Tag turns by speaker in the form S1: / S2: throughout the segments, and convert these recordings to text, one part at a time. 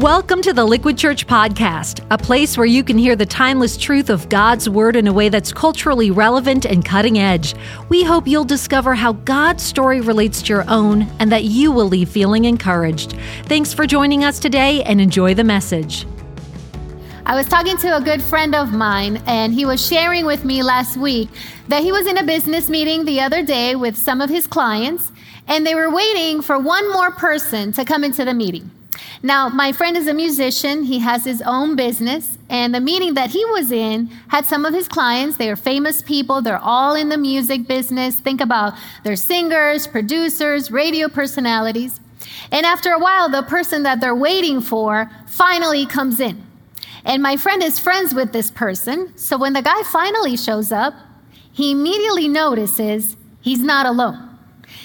S1: Welcome to the Liquid Church Podcast, a place where you can hear the timeless truth of God's Word in a way that's culturally relevant and cutting edge. We hope you'll discover how God's story relates to your own and that you will leave feeling encouraged. Thanks for joining us today and enjoy the message.
S2: I was talking to a good friend of mine, and he was sharing with me last week that he was in a business meeting the other day with some of his clients, and they were waiting for one more person to come into the meeting. Now, my friend is a musician. He has his own business. And the meeting that he was in had some of his clients. They are famous people. They're all in the music business. Think about they're singers, producers, radio personalities. And after a while, the person that they're waiting for finally comes in. And my friend is friends with this person. So when the guy finally shows up, he immediately notices he's not alone.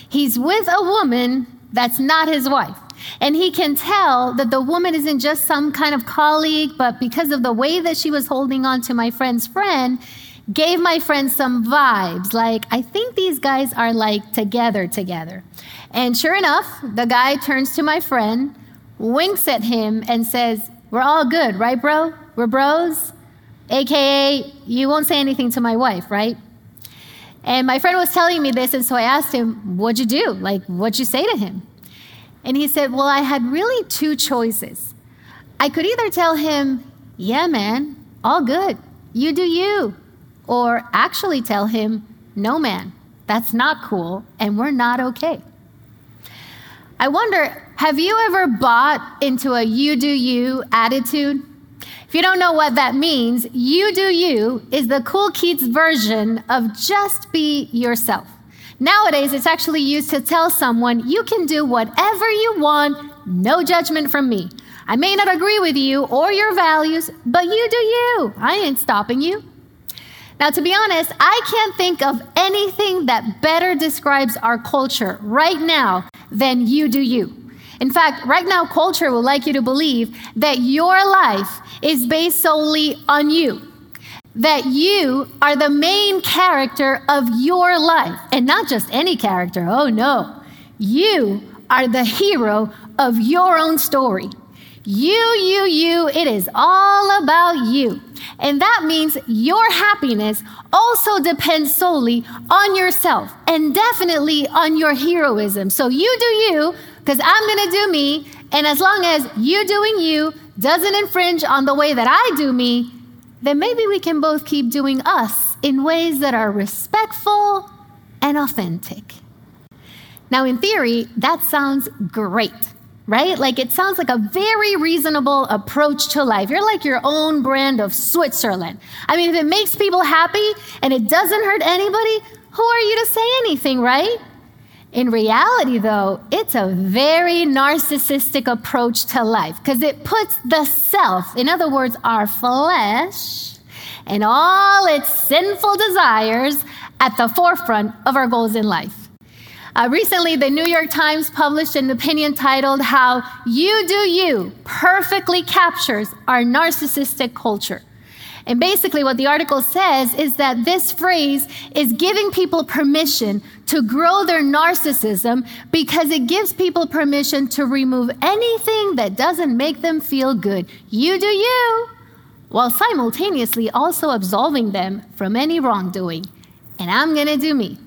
S2: He's with a woman that's not his wife. And he can tell that the woman isn't just some kind of colleague, but because of the way that she was holding on to my friend's friend, gave my friend some vibes. Like, I think these guys are like together, together. And sure enough, the guy turns to my friend, winks at him, and says, We're all good, right, bro? We're bros? AKA, you won't say anything to my wife, right? And my friend was telling me this, and so I asked him, What'd you do? Like, what'd you say to him? And he said, Well, I had really two choices. I could either tell him, Yeah, man, all good, you do you. Or actually tell him, No, man, that's not cool, and we're not okay. I wonder, have you ever bought into a you do you attitude? If you don't know what that means, you do you is the cool kids version of just be yourself. Nowadays, it's actually used to tell someone you can do whatever you want, no judgment from me. I may not agree with you or your values, but you do you. I ain't stopping you. Now, to be honest, I can't think of anything that better describes our culture right now than you do you. In fact, right now, culture would like you to believe that your life is based solely on you that you are the main character of your life. And not just any character, oh no. You are the hero of your own story. You, you, you, it is all about you. And that means your happiness also depends solely on yourself and definitely on your heroism. So you do you, because I'm going to do me. And as long as you doing you doesn't infringe on the way that I do me, then maybe we can both keep doing us in ways that are respectful and authentic. Now, in theory, that sounds great, right? Like it sounds like a very reasonable approach to life. You're like your own brand of Switzerland. I mean, if it makes people happy and it doesn't hurt anybody, who are you to say anything, right? In reality, though, it's a very narcissistic approach to life because it puts the self, in other words, our flesh, and all its sinful desires at the forefront of our goals in life. Uh, recently, the New York Times published an opinion titled How You Do You Perfectly Captures Our Narcissistic Culture. And basically, what the article says is that this phrase is giving people permission to grow their narcissism because it gives people permission to remove anything that doesn't make them feel good. You do you, while simultaneously also absolving them from any wrongdoing. And I'm going to do me.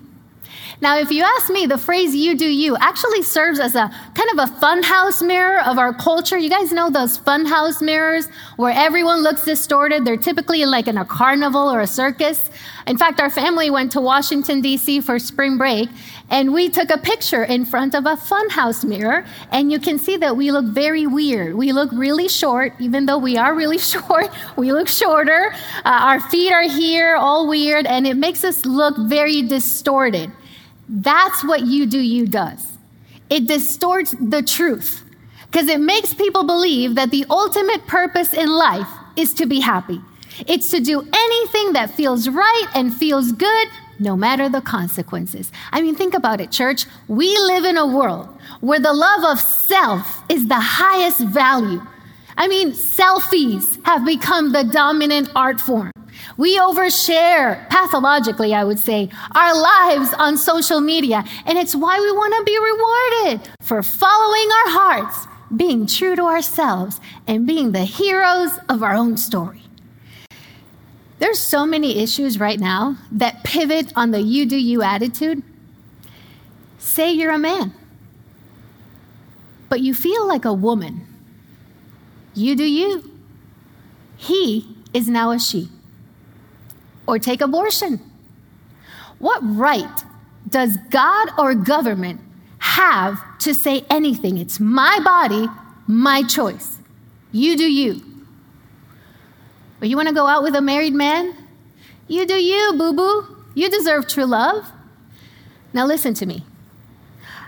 S2: Now, if you ask me, the phrase you do you actually serves as a kind of a funhouse mirror of our culture. You guys know those funhouse mirrors where everyone looks distorted? They're typically like in a carnival or a circus. In fact, our family went to Washington, D.C. for spring break, and we took a picture in front of a funhouse mirror, and you can see that we look very weird. We look really short, even though we are really short, we look shorter. Uh, our feet are here, all weird, and it makes us look very distorted. That's what you do, you does. It distorts the truth because it makes people believe that the ultimate purpose in life is to be happy. It's to do anything that feels right and feels good, no matter the consequences. I mean, think about it, church. We live in a world where the love of self is the highest value. I mean, selfies have become the dominant art form. We overshare, pathologically, I would say, our lives on social media. And it's why we want to be rewarded for following our hearts being true to ourselves and being the heroes of our own story. There's so many issues right now that pivot on the you do you attitude. Say you're a man, but you feel like a woman. You do you. He is now a she. Or take abortion. What right does God or government have to say anything? It's my body, my choice. You do you. But you want to go out with a married man? You do you, boo boo. You deserve true love. Now, listen to me.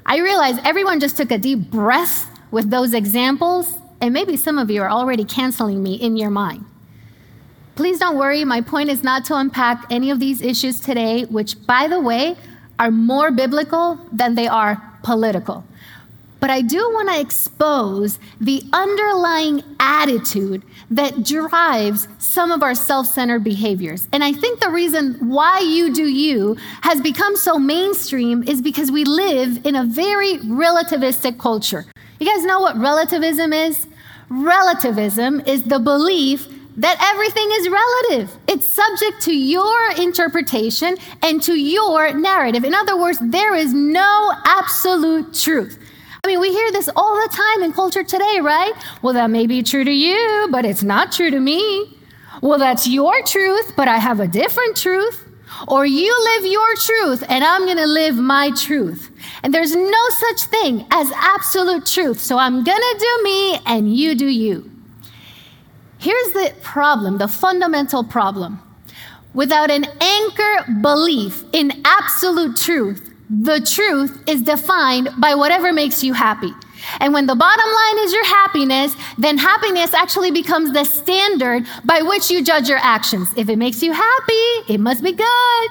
S2: I realize everyone just took a deep breath with those examples, and maybe some of you are already canceling me in your mind. Please don't worry, my point is not to unpack any of these issues today, which, by the way, are more biblical than they are political. But I do want to expose the underlying attitude that drives some of our self centered behaviors. And I think the reason why you do you has become so mainstream is because we live in a very relativistic culture. You guys know what relativism is? Relativism is the belief that everything is relative. It's subject to your interpretation and to your narrative. In other words, there is no absolute truth. I mean, we hear this all the time in culture today, right? Well, that may be true to you, but it's not true to me. Well, that's your truth, but I have a different truth. Or you live your truth and I'm going to live my truth. And there's no such thing as absolute truth. So I'm going to do me and you do you. Here's the problem, the fundamental problem. Without an anchor belief in absolute truth, the truth is defined by whatever makes you happy. And when the bottom line is your happiness, then happiness actually becomes the standard by which you judge your actions. If it makes you happy, it must be good.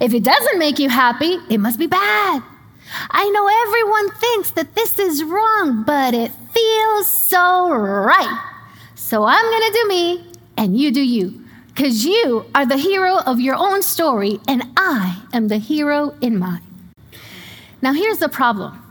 S2: If it doesn't make you happy, it must be bad. I know everyone thinks that this is wrong, but it feels so right. So I'm going to do me, and you do you. Because you are the hero of your own story, and I am the hero in mine. Now, here's the problem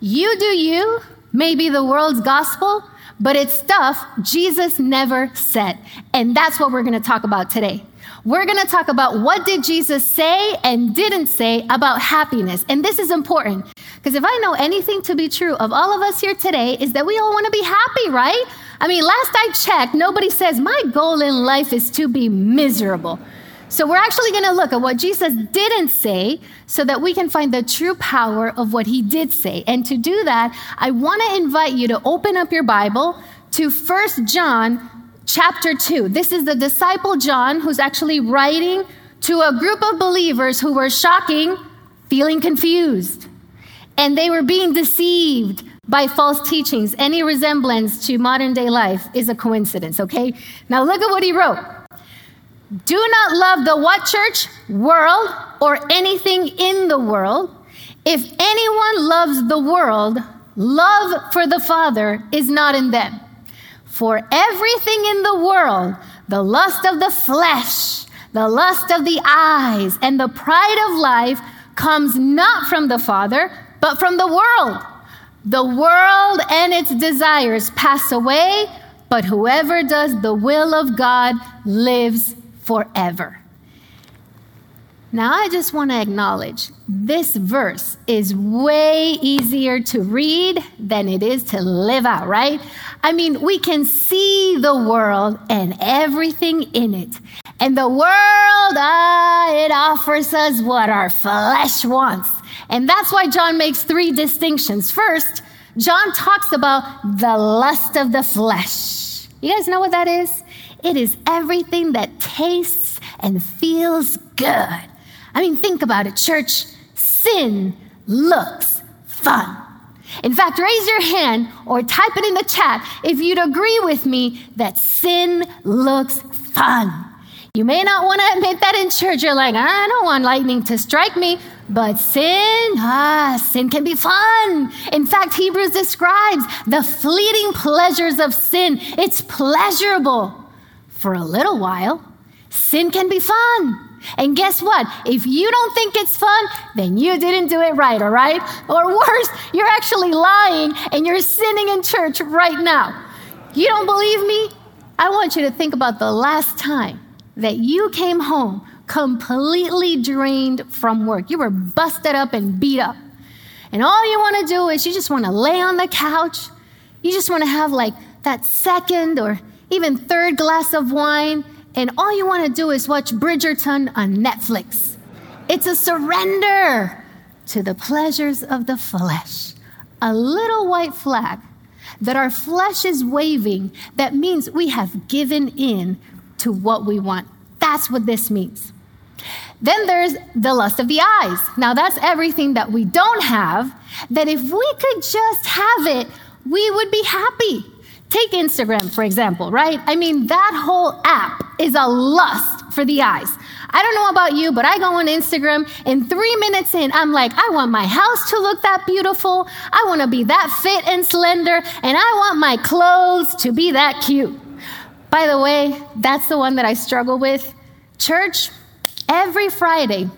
S2: you do you may be the world's gospel, but it's stuff Jesus never said. And that's what we're going to talk about today. We're going to talk about what did Jesus say and didn't say about happiness. And this is important because if I know anything to be true of all of us here today is that we all want to be happy, right? I mean, last I checked, nobody says my goal in life is to be miserable. So we're actually going to look at what Jesus didn't say so that we can find the true power of what he did say. And to do that, I want to invite you to open up your Bible to 1 John chapter 2. This is the disciple John who's actually writing to a group of believers who were shocking, feeling confused, and they were being deceived by false teachings. Any resemblance to modern day life is a coincidence, okay? Now look at what he wrote. Do not love the what church? World or anything in the world. If anyone loves the world, love for the Father is not in them. For everything in the world, the lust of the flesh, the lust of the eyes, and the pride of life comes not from the Father, but from the world. The world and its desires pass away, but whoever does the will of God lives forever. Now, I just want to acknowledge this verse is way easier to read than it is to live out, right? I mean, we can see the world and everything in it. And the world, ah, it offers us what our flesh wants. And that's why John makes three distinctions. First, John talks about the lust of the flesh. You guys know what that is? It is everything that tastes and feels good. I mean, think about it, church. Sin looks fun. In fact, raise your hand or type it in the chat if you'd agree with me that sin looks fun. You may not want to admit that in church. You're like, I don't want lightning to strike me. But sin, ah, sin can be fun. In fact, Hebrews describes the fleeting pleasures of sin. It's pleasurable for a little while. Sin can be fun. And guess what? If you don't think it's fun, then you didn't do it right, all right? Or worse, you're actually lying and you're sinning in church right now. You don't believe me? I want you to think about the last time that you came home completely drained from work. You were busted up and beat up. And all you want to do is you just want to lay on the couch. You just want to have like that second or even third glass of wine. And all you want to do is watch Bridgerton on Netflix. It's a surrender to the pleasures of the flesh. A little white flag that our flesh is waving that means we have given in to what we want. That's what this means. Then there's the lust of the eyes. Now, that's everything that we don't have, that if we could just have it, we would be happy. Take Instagram, for example, right? I mean, that whole app is a lust for the eyes. I don't know about you, but I go on Instagram and three minutes in, I'm like, I want my house to look that beautiful. I want to be that fit and slender. And I want my clothes to be that cute. By the way, that's the one that I struggle with. Church, every Friday,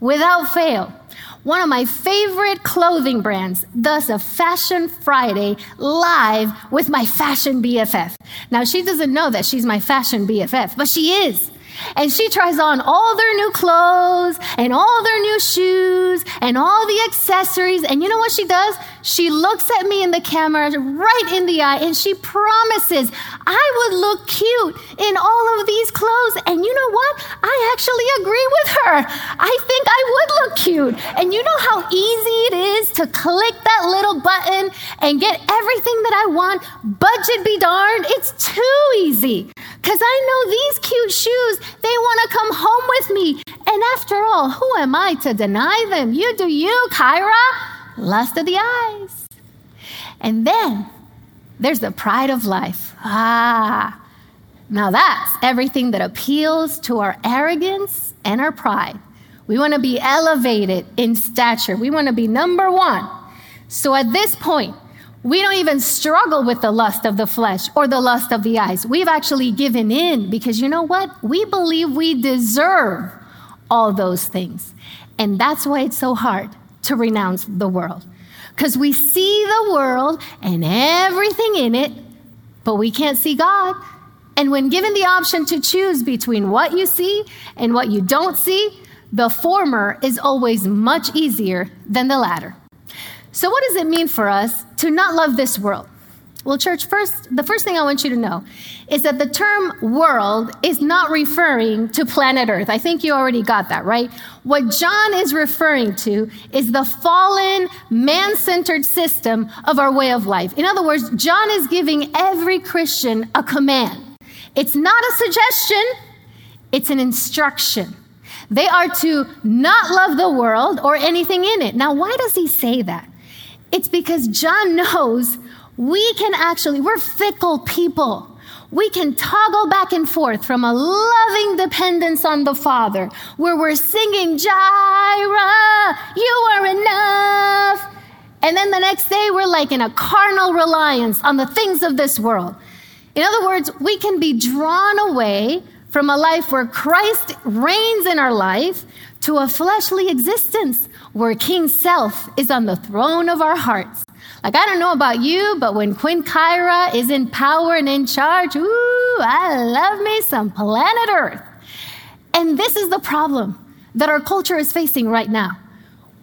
S2: without fail, one of my favorite clothing brands does a Fashion Friday live with my fashion BFF. Now, she doesn't know that she's my fashion BFF, but she is. And she tries on all their new clothes and all their new shoes and all the accessories. And you know what she does? She looks at me in the camera right in the eye and she promises, I would look cute in all of these clothes. And you know what? I actually agree with her. I think I would look cute. And you know how easy it is to click that little button and get everything that I want? Budget be darned. It's too easy. Because I know these cute shoes, they want to come home with me. And after all, who am I to deny them? You do you, Kyra. Lust of the eyes. And then there's the pride of life. Ah, now that's everything that appeals to our arrogance and our pride. We want to be elevated in stature, we want to be number one. So at this point, we don't even struggle with the lust of the flesh or the lust of the eyes. We've actually given in because you know what? We believe we deserve all those things. And that's why it's so hard to renounce the world. Because we see the world and everything in it, but we can't see God. And when given the option to choose between what you see and what you don't see, the former is always much easier than the latter. So, what does it mean for us to not love this world? Well, church, first, the first thing I want you to know is that the term world is not referring to planet Earth. I think you already got that, right? What John is referring to is the fallen, man centered system of our way of life. In other words, John is giving every Christian a command. It's not a suggestion, it's an instruction. They are to not love the world or anything in it. Now, why does he say that? It's because John knows we can actually, we're fickle people. We can toggle back and forth from a loving dependence on the Father, where we're singing, Jireh, you are enough. And then the next day, we're like in a carnal reliance on the things of this world. In other words, we can be drawn away from a life where Christ reigns in our life to a fleshly existence where King Self is on the throne of our hearts. Like, I don't know about you, but when Queen Kyra is in power and in charge, ooh, I love me some planet Earth. And this is the problem that our culture is facing right now.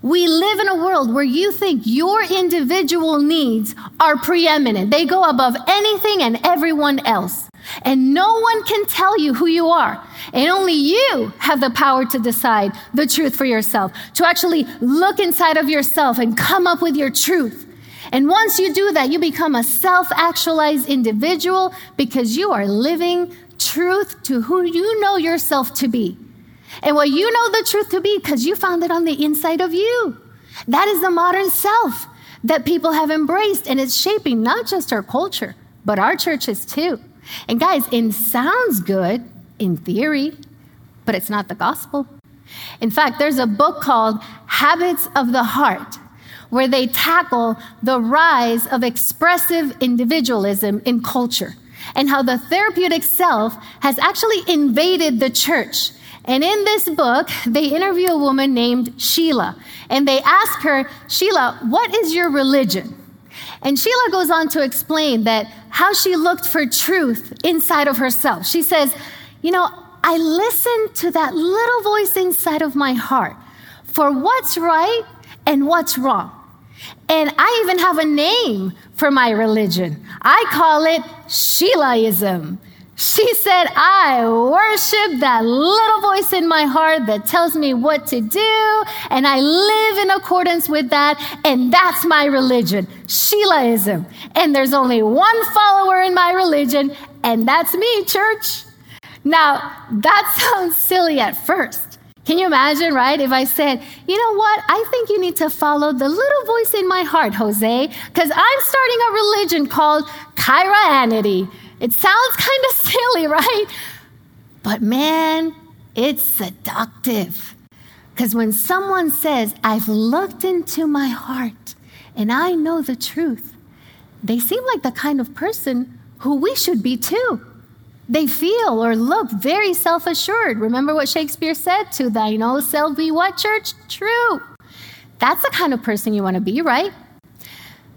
S2: We live in a world where you think your individual needs are preeminent. They go above anything and everyone else. And no one can tell you who you are. And only you have the power to decide the truth for yourself, to actually look inside of yourself and come up with your truth. And once you do that, you become a self actualized individual because you are living truth to who you know yourself to be. And what you know the truth to be because you found it on the inside of you. That is the modern self that people have embraced, and it's shaping not just our culture, but our churches too. And guys, it sounds good in theory, but it's not the gospel. In fact, there's a book called Habits of the Heart where they tackle the rise of expressive individualism in culture and how the therapeutic self has actually invaded the church And in this book, they interview a woman named Sheila. And they ask her, Sheila, what is your religion? And Sheila goes on to explain that how she looked for truth inside of herself. She says, You know, I listen to that little voice inside of my heart for what's right and what's wrong. And I even have a name for my religion. I call it Sheilaism. She said, I worship that little voice in my heart that tells me what to do, and I live in accordance with that, and that's my religion, Sheilaism. And there's only one follower in my religion, and that's me, church. Now, that sounds silly at first. Can you imagine, right? If I said, you know what? I think you need to follow the little voice in my heart, Jose, because I'm starting a religion called Chiranity. It sounds kind of silly, right? But man, it's seductive. Because when someone says, I've looked into my heart and I know the truth, they seem like the kind of person who we should be too. They feel or look very self assured. Remember what Shakespeare said? To thine own self be what, church? True. That's the kind of person you want to be, right?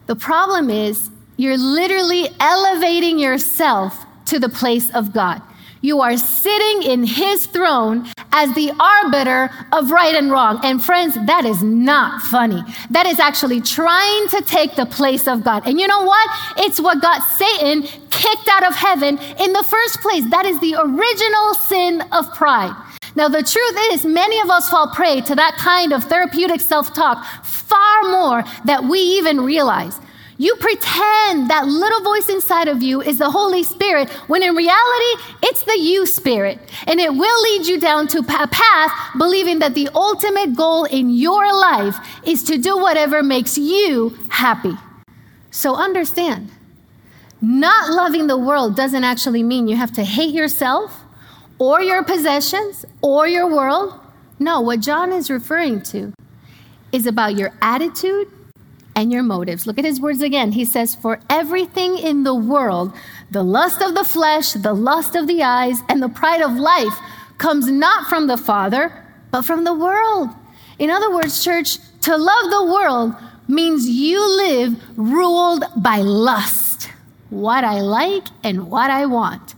S2: The problem is, you're literally elevating yourself to the place of God. You are sitting in his throne as the arbiter of right and wrong. And friends, that is not funny. That is actually trying to take the place of God. And you know what? It's what got Satan kicked out of heaven in the first place. That is the original sin of pride. Now, the truth is, many of us fall prey to that kind of therapeutic self talk far more than we even realize. You pretend that little voice inside of you is the Holy Spirit, when in reality, it's the you spirit. And it will lead you down to a path believing that the ultimate goal in your life is to do whatever makes you happy. So understand, not loving the world doesn't actually mean you have to hate yourself or your possessions or your world. No, what John is referring to is about your attitude and your motives. Look at his words again. He says, For everything in the world, the lust of the flesh, the lust of the eyes, and the pride of life comes not from the Father, but from the world. In other words, church, to love the world means you live ruled by lust, what I like and what I want.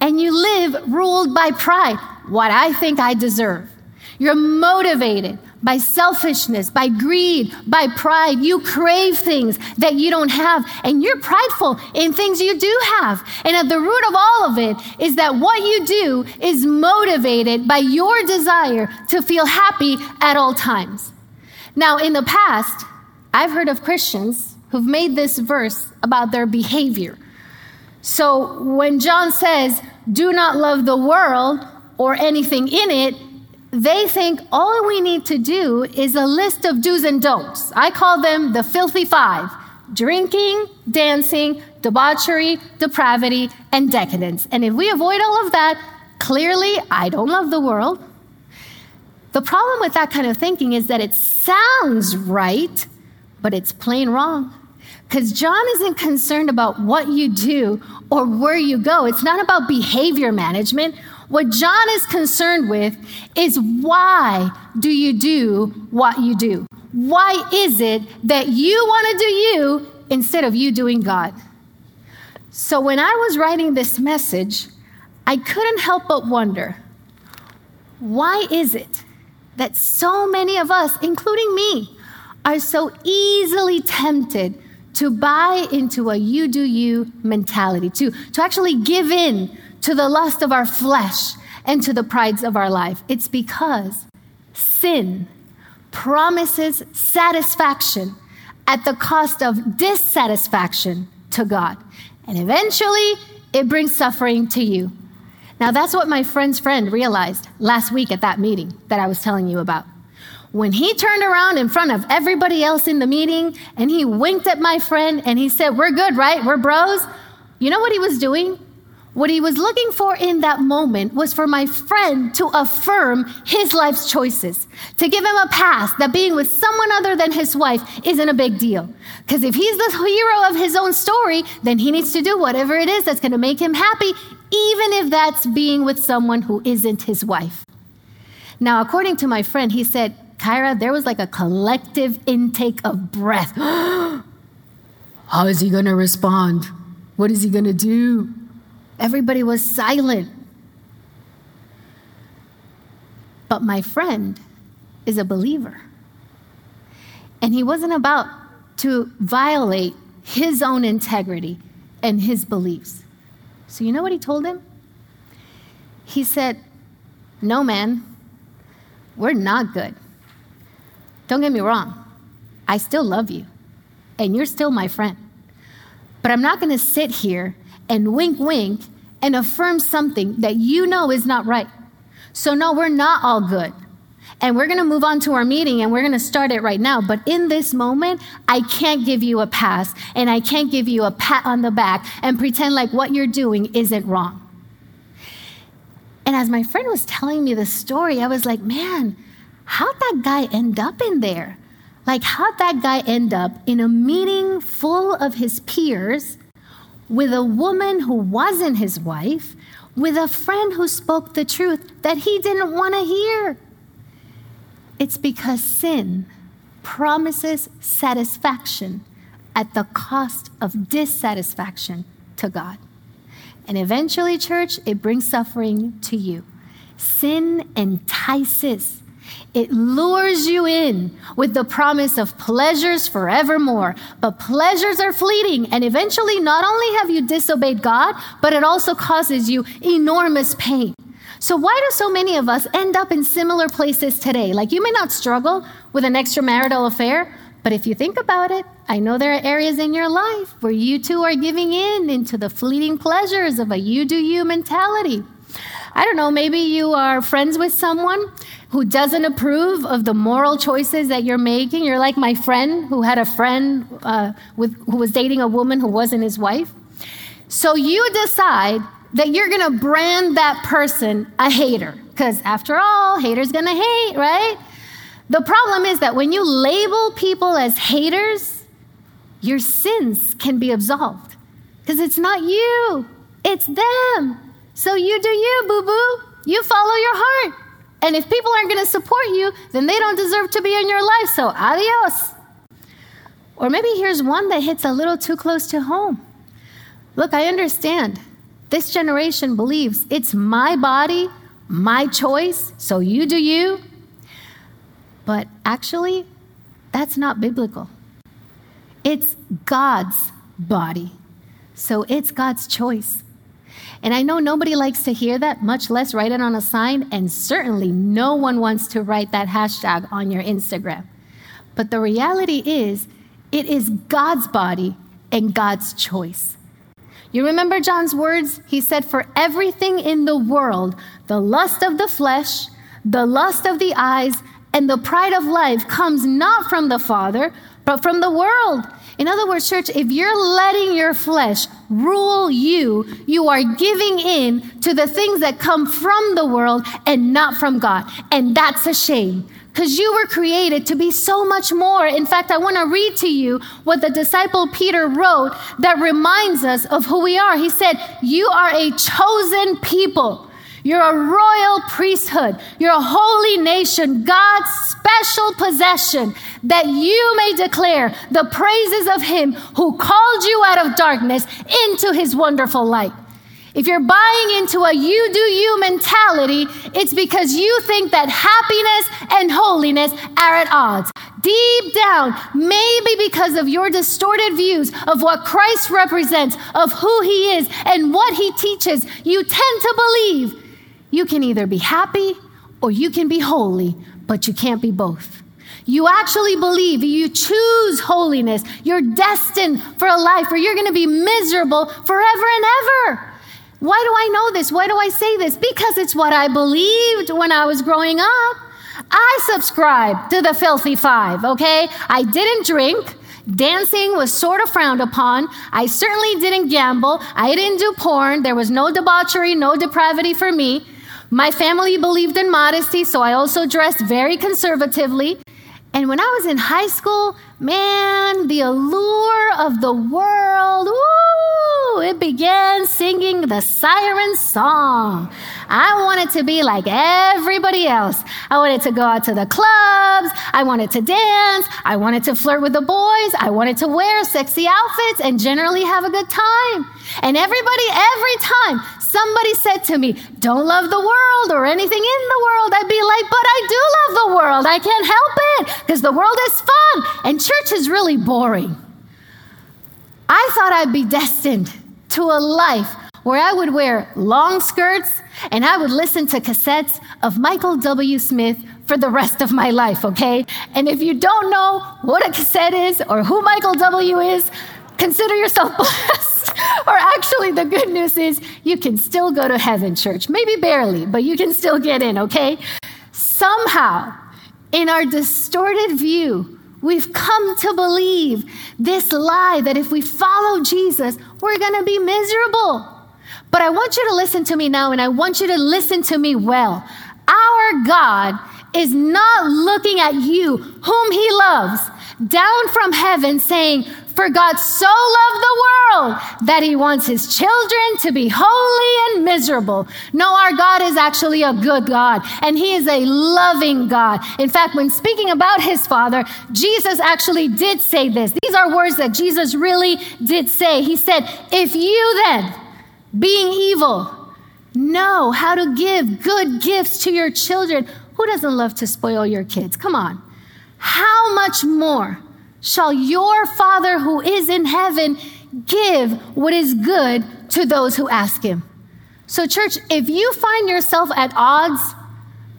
S2: And you live ruled by pride, what I think I deserve. You're motivated by selfishness, by greed, by pride. You crave things that you don't have, and you're prideful in things you do have. And at the root of all of it is that what you do is motivated by your desire to feel happy at all times. Now, in the past, I've heard of Christians who've made this verse about their behavior. So when John says, do not love the world or anything in it, they think all we need to do is a list of do's and don'ts. I call them the filthy five drinking, dancing, debauchery, depravity, and decadence. And if we avoid all of that, clearly I don't love the world. The problem with that kind of thinking is that it sounds right, but it's plain wrong. Because John isn't concerned about what you do or where you go. It's not about behavior management. What John is concerned with is why do you do what you do? Why is it that you want to do you instead of you doing God? So when I was writing this message, I couldn't help but wonder why is it that so many of us, including me, are so easily tempted to buy into a you do you mentality, to, to actually give in to the lust of our flesh and to the prides of our life. It's because sin promises satisfaction at the cost of dissatisfaction to God. And eventually, it brings suffering to you. Now, that's what my friend's friend realized last week at that meeting that I was telling you about. When he turned around in front of everybody else in the meeting and he winked at my friend and he said, We're good, right? We're bros. You know what he was doing? What he was looking for in that moment was for my friend to affirm his life's choices, to give him a pass that being with someone other than his wife isn't a big deal. Because if he's the hero of his own story, then he needs to do whatever it is that's going to make him happy, even if that's being with someone who isn't his wife. Now, according to my friend, he said, Kyra, there was like a collective intake of breath. How is he going to respond? What is he going to do? Everybody was silent. But my friend is a believer. And he wasn't about to violate his own integrity and his beliefs. So, you know what he told him? He said, No, man, we're not good. Don't get me wrong, I still love you, and you're still my friend. But I'm not gonna sit here and wink, wink, and affirm something that you know is not right. So, no, we're not all good. And we're going to move on to our meeting and we're going to start it right now. But in this moment, I can't give you a pass and I can't give you a pat on the back and pretend like what you're doing isn't wrong. And as my friend was telling me the story, I was like, man, how'd that guy end up in there? Like, how'd that guy end up in a meeting full of his peers with a woman who wasn't his wife, with a friend who spoke the truth that he didn't want to hear? It's because sin promises satisfaction at the cost of dissatisfaction to God. And eventually, church, it brings suffering to you. Sin entices. It lures you in with the promise of pleasures forevermore. But pleasures are fleeting, and eventually, not only have you disobeyed God, but it also causes you enormous pain. So, why do so many of us end up in similar places today? Like, you may not struggle with an extramarital affair, but if you think about it, I know there are areas in your life where you too are giving in into the fleeting pleasures of a you do you mentality. I don't know, maybe you are friends with someone who doesn't approve of the moral choices that you're making. You're like my friend who had a friend uh, with, who was dating a woman who wasn't his wife. So you decide that you're going to brand that person a hater. Because after all, haters going to hate, right? The problem is that when you label people as haters, your sins can be absolved. Because it's not you, it's them. So you do you, boo boo. You follow your heart. And if people aren't going to support you, then they don't deserve to be in your life. So adios. Or maybe here's one that hits a little too close to home. Look, I understand this generation believes it's my body, my choice, so you do you. But actually, that's not biblical. It's God's body, so it's God's choice. And I know nobody likes to hear that, much less write it on a sign, and certainly no one wants to write that hashtag on your Instagram. But the reality is, it is God's body and God's choice. You remember John's words? He said, For everything in the world, the lust of the flesh, the lust of the eyes, and the pride of life comes not from the Father, but from the world. In other words, church, if you're letting your flesh rule you, you are giving in to the things that come from the world and not from God. And that's a shame because you were created to be so much more. In fact, I want to read to you what the disciple Peter wrote that reminds us of who we are. He said, You are a chosen people. You're a royal priesthood. You're a holy nation, God's special possession, that you may declare the praises of Him who called you out of darkness into His wonderful light. If you're buying into a you do you mentality, it's because you think that happiness and holiness are at odds. Deep down, maybe because of your distorted views of what Christ represents, of who he is, and what he teaches, you tend to believe you can either be happy or you can be holy, but you can't be both. You actually believe you choose holiness, you're destined for a life where you're going to be miserable forever and ever. Why do I know this? Why do I say this? Because it's what I believed when I was growing up. I subscribed to the filthy five, okay? I didn't drink. Dancing was sort of frowned upon. I certainly didn't gamble. I didn't do porn. There was no debauchery, no depravity for me. My family believed in modesty, so I also dressed very conservatively. And when I was in high school, man, the allure of the world, ooh, it began singing the siren song. I wanted to be like everybody else. I wanted to go out to the clubs. I wanted to dance. I wanted to flirt with the boys. I wanted to wear sexy outfits and generally have a good time. And everybody, every time somebody said to me, Don't love the world or anything in the world, I'd be like, But I do love the world. I can't help it because the world is fun and church is really boring. I thought I'd be destined to a life where I would wear long skirts and I would listen to cassettes of Michael W. Smith for the rest of my life, okay? And if you don't know what a cassette is or who Michael W. is, consider yourself blessed. or actually, the good news is you can still go to heaven, church. Maybe barely, but you can still get in, okay? Somehow, in our distorted view, we've come to believe this lie that if we follow Jesus, we're gonna be miserable. But I want you to listen to me now, and I want you to listen to me well. Our God is not looking at you, whom He loves, down from heaven, saying, For God so loved the world that He wants His children to be holy and miserable. No, our God is actually a good God, and He is a loving God. In fact, when speaking about His Father, Jesus actually did say this. These are words that Jesus really did say. He said, If you then, being evil, know how to give good gifts to your children, who doesn't love to spoil your kids? Come on. How much more shall your Father who is in heaven give what is good to those who ask him? So, church, if you find yourself at odds,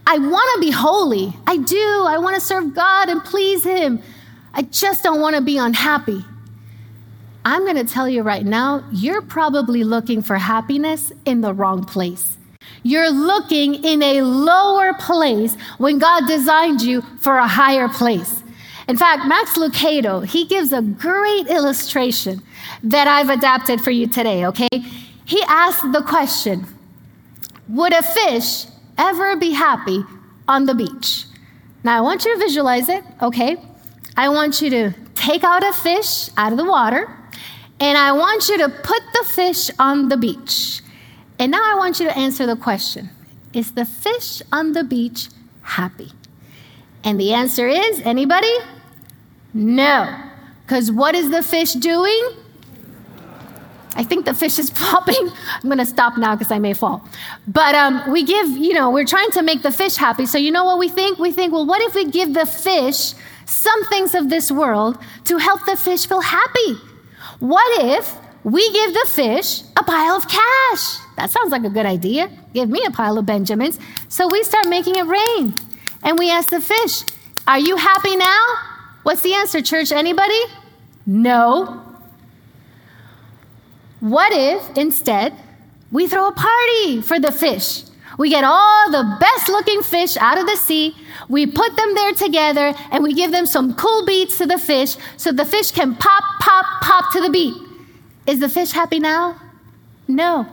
S2: I want to be holy. I do. I want to serve God and please Him. I just don't want to be unhappy. I'm going to tell you right now, you're probably looking for happiness in the wrong place. You're looking in a lower place when God designed you for a higher place. In fact, Max Lucado, he gives a great illustration that I've adapted for you today, okay? He asked the question Would a fish ever be happy on the beach? Now, I want you to visualize it, okay? I want you to take out a fish out of the water, and I want you to put the fish on the beach. And now I want you to answer the question Is the fish on the beach happy? And the answer is anybody? No. Because what is the fish doing? I think the fish is popping. I'm going to stop now because I may fall. But um, we give, you know, we're trying to make the fish happy. So you know what we think? We think, well, what if we give the fish some things of this world to help the fish feel happy? What if we give the fish a pile of cash? That sounds like a good idea. Give me a pile of Benjamins. So we start making it rain. And we ask the fish, Are you happy now? What's the answer, church? Anybody? No. What if instead we throw a party for the fish? We get all the best looking fish out of the sea, we put them there together, and we give them some cool beats to the fish so the fish can pop, pop, pop to the beat. Is the fish happy now? No.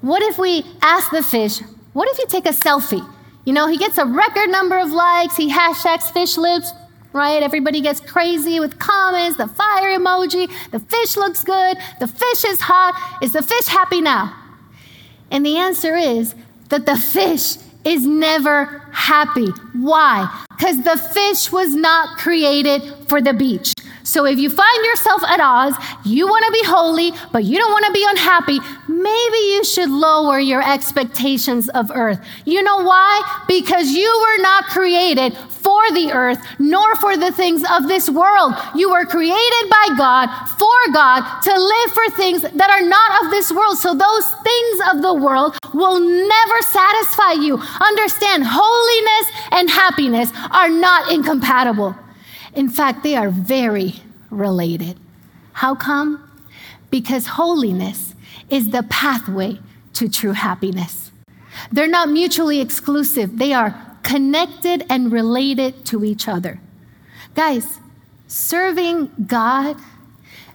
S2: What if we ask the fish, what if you take a selfie? You know, he gets a record number of likes, he hashtags fish lips, right? Everybody gets crazy with comments, the fire emoji, the fish looks good, the fish is hot. Is the fish happy now? And the answer is that the fish is never happy. Why? Because the fish was not created for the beach. So if you find yourself at odds, you want to be holy, but you don't want to be unhappy, maybe you should lower your expectations of earth. You know why? Because you were not created for the earth, nor for the things of this world. You were created by God, for God, to live for things that are not of this world. So those things of the world will never satisfy you. Understand, holiness and happiness are not incompatible. In fact, they are very related. How come? Because holiness is the pathway to true happiness. They're not mutually exclusive, they are connected and related to each other. Guys, serving God,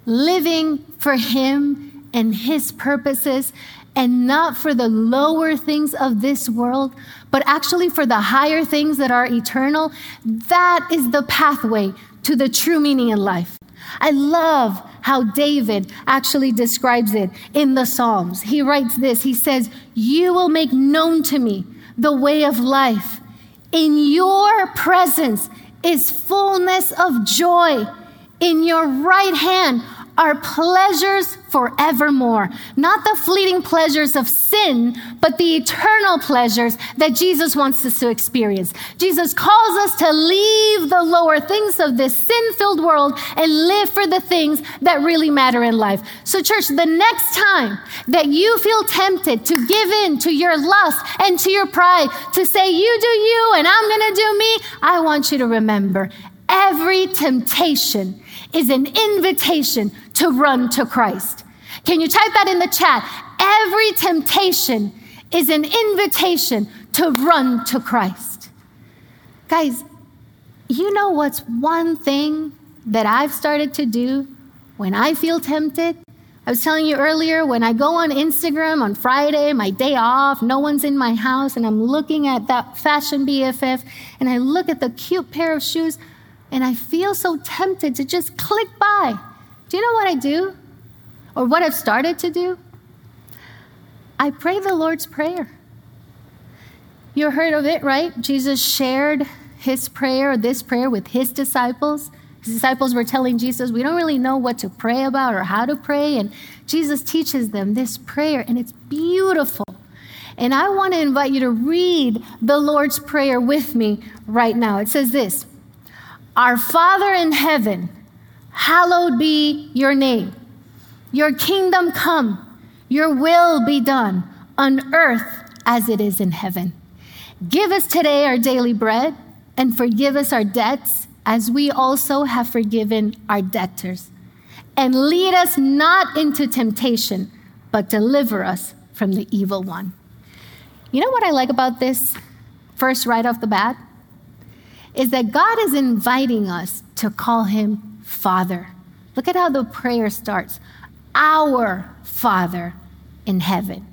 S2: living for Him and His purposes, and not for the lower things of this world, but actually for the higher things that are eternal, that is the pathway to the true meaning in life. I love how David actually describes it in the Psalms. He writes this He says, You will make known to me the way of life. In your presence is fullness of joy. In your right hand are pleasures forevermore. Not the fleeting pleasures of sin, but the eternal pleasures that Jesus wants us to experience. Jesus calls us to leave the lower things of this sin filled world and live for the things that really matter in life. So, church, the next time that you feel tempted to give in to your lust and to your pride, to say, You do you and I'm gonna do me, I want you to remember every temptation is an invitation to run to Christ. Can you type that in the chat? Every temptation is an invitation to run to Christ. Guys, you know what's one thing that I've started to do when I feel tempted? I was telling you earlier, when I go on Instagram on Friday, my day off, no one's in my house, and I'm looking at that fashion BFF, and I look at the cute pair of shoes, and I feel so tempted to just click buy. Do you know what I do? Or what I've started to do? I pray the Lord's Prayer. You heard of it, right? Jesus shared his prayer, this prayer, with his disciples. His disciples were telling Jesus, We don't really know what to pray about or how to pray. And Jesus teaches them this prayer, and it's beautiful. And I want to invite you to read the Lord's Prayer with me right now. It says this Our Father in heaven, hallowed be your name. Your kingdom come, your will be done on earth as it is in heaven. Give us today our daily bread and forgive us our debts as we also have forgiven our debtors. And lead us not into temptation, but deliver us from the evil one. You know what I like about this, first, right off the bat? Is that God is inviting us to call him Father. Look at how the prayer starts Our Father in heaven.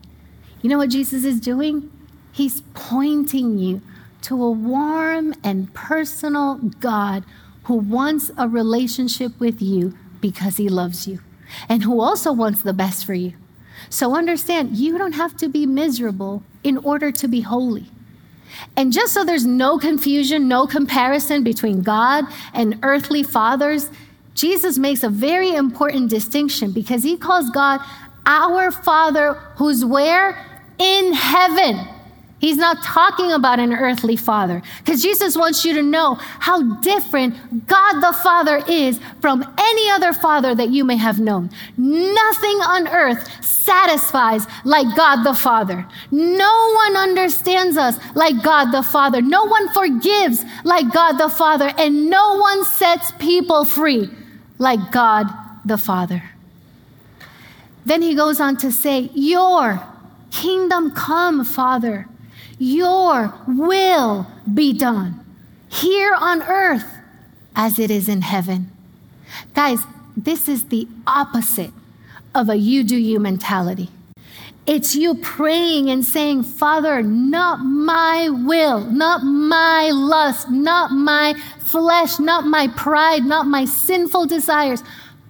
S2: You know what Jesus is doing? He's pointing you to a warm and personal God who wants a relationship with you because he loves you and who also wants the best for you. So understand, you don't have to be miserable in order to be holy. And just so there's no confusion, no comparison between God and earthly fathers, Jesus makes a very important distinction because he calls God our Father who's where? In heaven. He's not talking about an earthly father because Jesus wants you to know how different God the Father is from any other father that you may have known. Nothing on earth satisfies like God the Father. No one understands us like God the Father. No one forgives like God the Father. And no one sets people free like God the Father. Then he goes on to say, Your kingdom come, Father your will be done here on earth as it is in heaven. Guys, this is the opposite of a you do you mentality. It's you praying and saying, Father, not my will, not my lust, not my flesh, not my pride, not my sinful desires,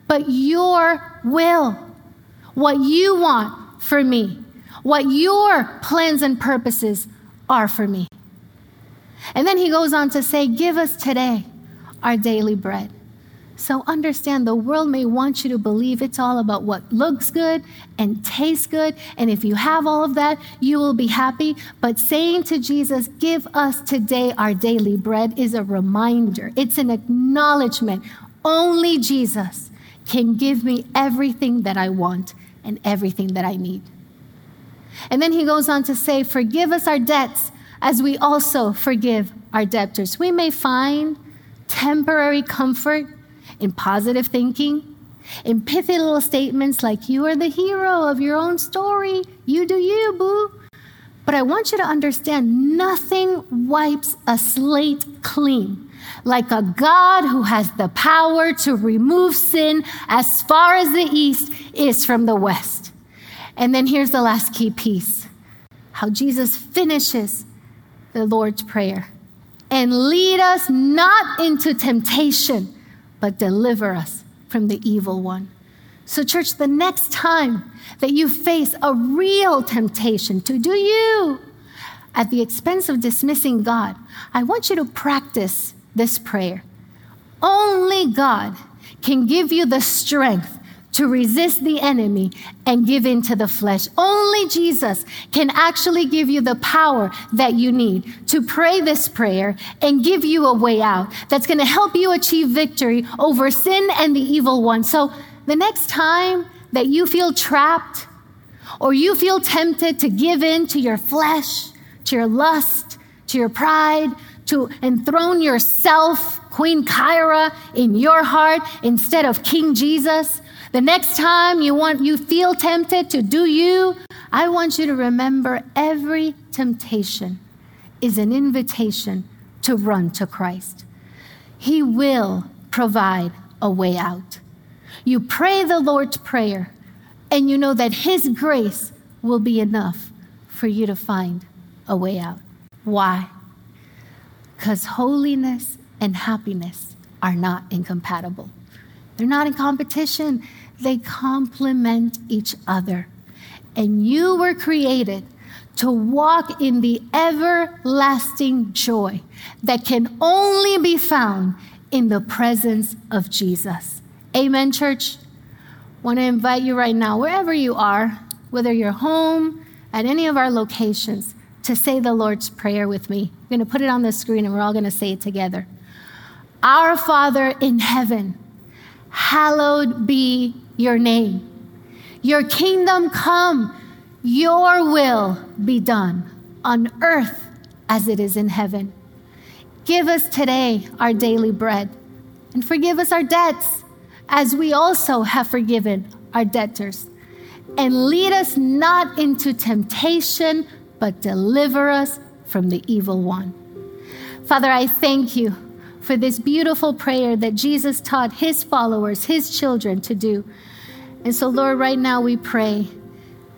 S2: but your will. What you want for me, what your plans and purposes are for me. And then he goes on to say, Give us today our daily bread. So understand the world may want you to believe it's all about what looks good and tastes good. And if you have all of that, you will be happy. But saying to Jesus, Give us today our daily bread is a reminder, it's an acknowledgement. Only Jesus can give me everything that I want and everything that I need. And then he goes on to say, Forgive us our debts as we also forgive our debtors. We may find temporary comfort in positive thinking, in pithy little statements like, You are the hero of your own story, you do you, boo. But I want you to understand nothing wipes a slate clean like a God who has the power to remove sin as far as the east is from the west. And then here's the last key piece how Jesus finishes the Lord's Prayer and lead us not into temptation, but deliver us from the evil one. So, church, the next time that you face a real temptation to do you at the expense of dismissing God, I want you to practice this prayer. Only God can give you the strength to resist the enemy and give in to the flesh. Only Jesus can actually give you the power that you need to pray this prayer and give you a way out that's going to help you achieve victory over sin and the evil one. So the next time that you feel trapped or you feel tempted to give in to your flesh, to your lust, to your pride, to enthrone yourself, Queen Kyra, in your heart instead of King Jesus, the next time you want you feel tempted to do you, I want you to remember every temptation is an invitation to run to Christ. He will provide a way out. You pray the Lord's Prayer, and you know that His grace will be enough for you to find a way out. Why? Because holiness and happiness are not incompatible. They're not in competition, they complement each other. And you were created to walk in the everlasting joy that can only be found in the presence of Jesus. Amen, church. Want to invite you right now, wherever you are, whether you're home, at any of our locations, to say the Lord's Prayer with me. I'm going to put it on the screen and we're all going to say it together. Our Father in heaven, hallowed be your name. Your kingdom come, your will be done on earth as it is in heaven. Give us today our daily bread and forgive us our debts as we also have forgiven our debtors. And lead us not into temptation, but deliver us from the evil one. Father, I thank you for this beautiful prayer that Jesus taught his followers, his children to do. And so, Lord, right now we pray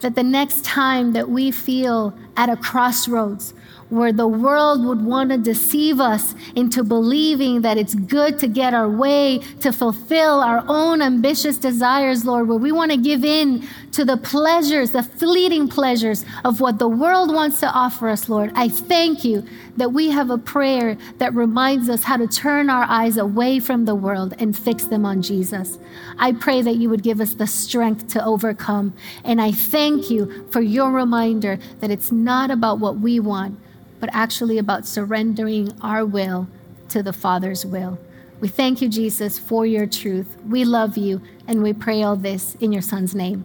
S2: that the next time that we feel at a crossroads, where the world would want to deceive us into believing that it's good to get our way, to fulfill our own ambitious desires, Lord, where we want to give in to the pleasures, the fleeting pleasures of what the world wants to offer us, Lord. I thank you that we have a prayer that reminds us how to turn our eyes away from the world and fix them on Jesus. I pray that you would give us the strength to overcome. And I thank you for your reminder that it's not about what we want, but actually about surrendering our will to the Father's will. We thank you, Jesus, for your truth. We love you, and we pray all this in your Son's name.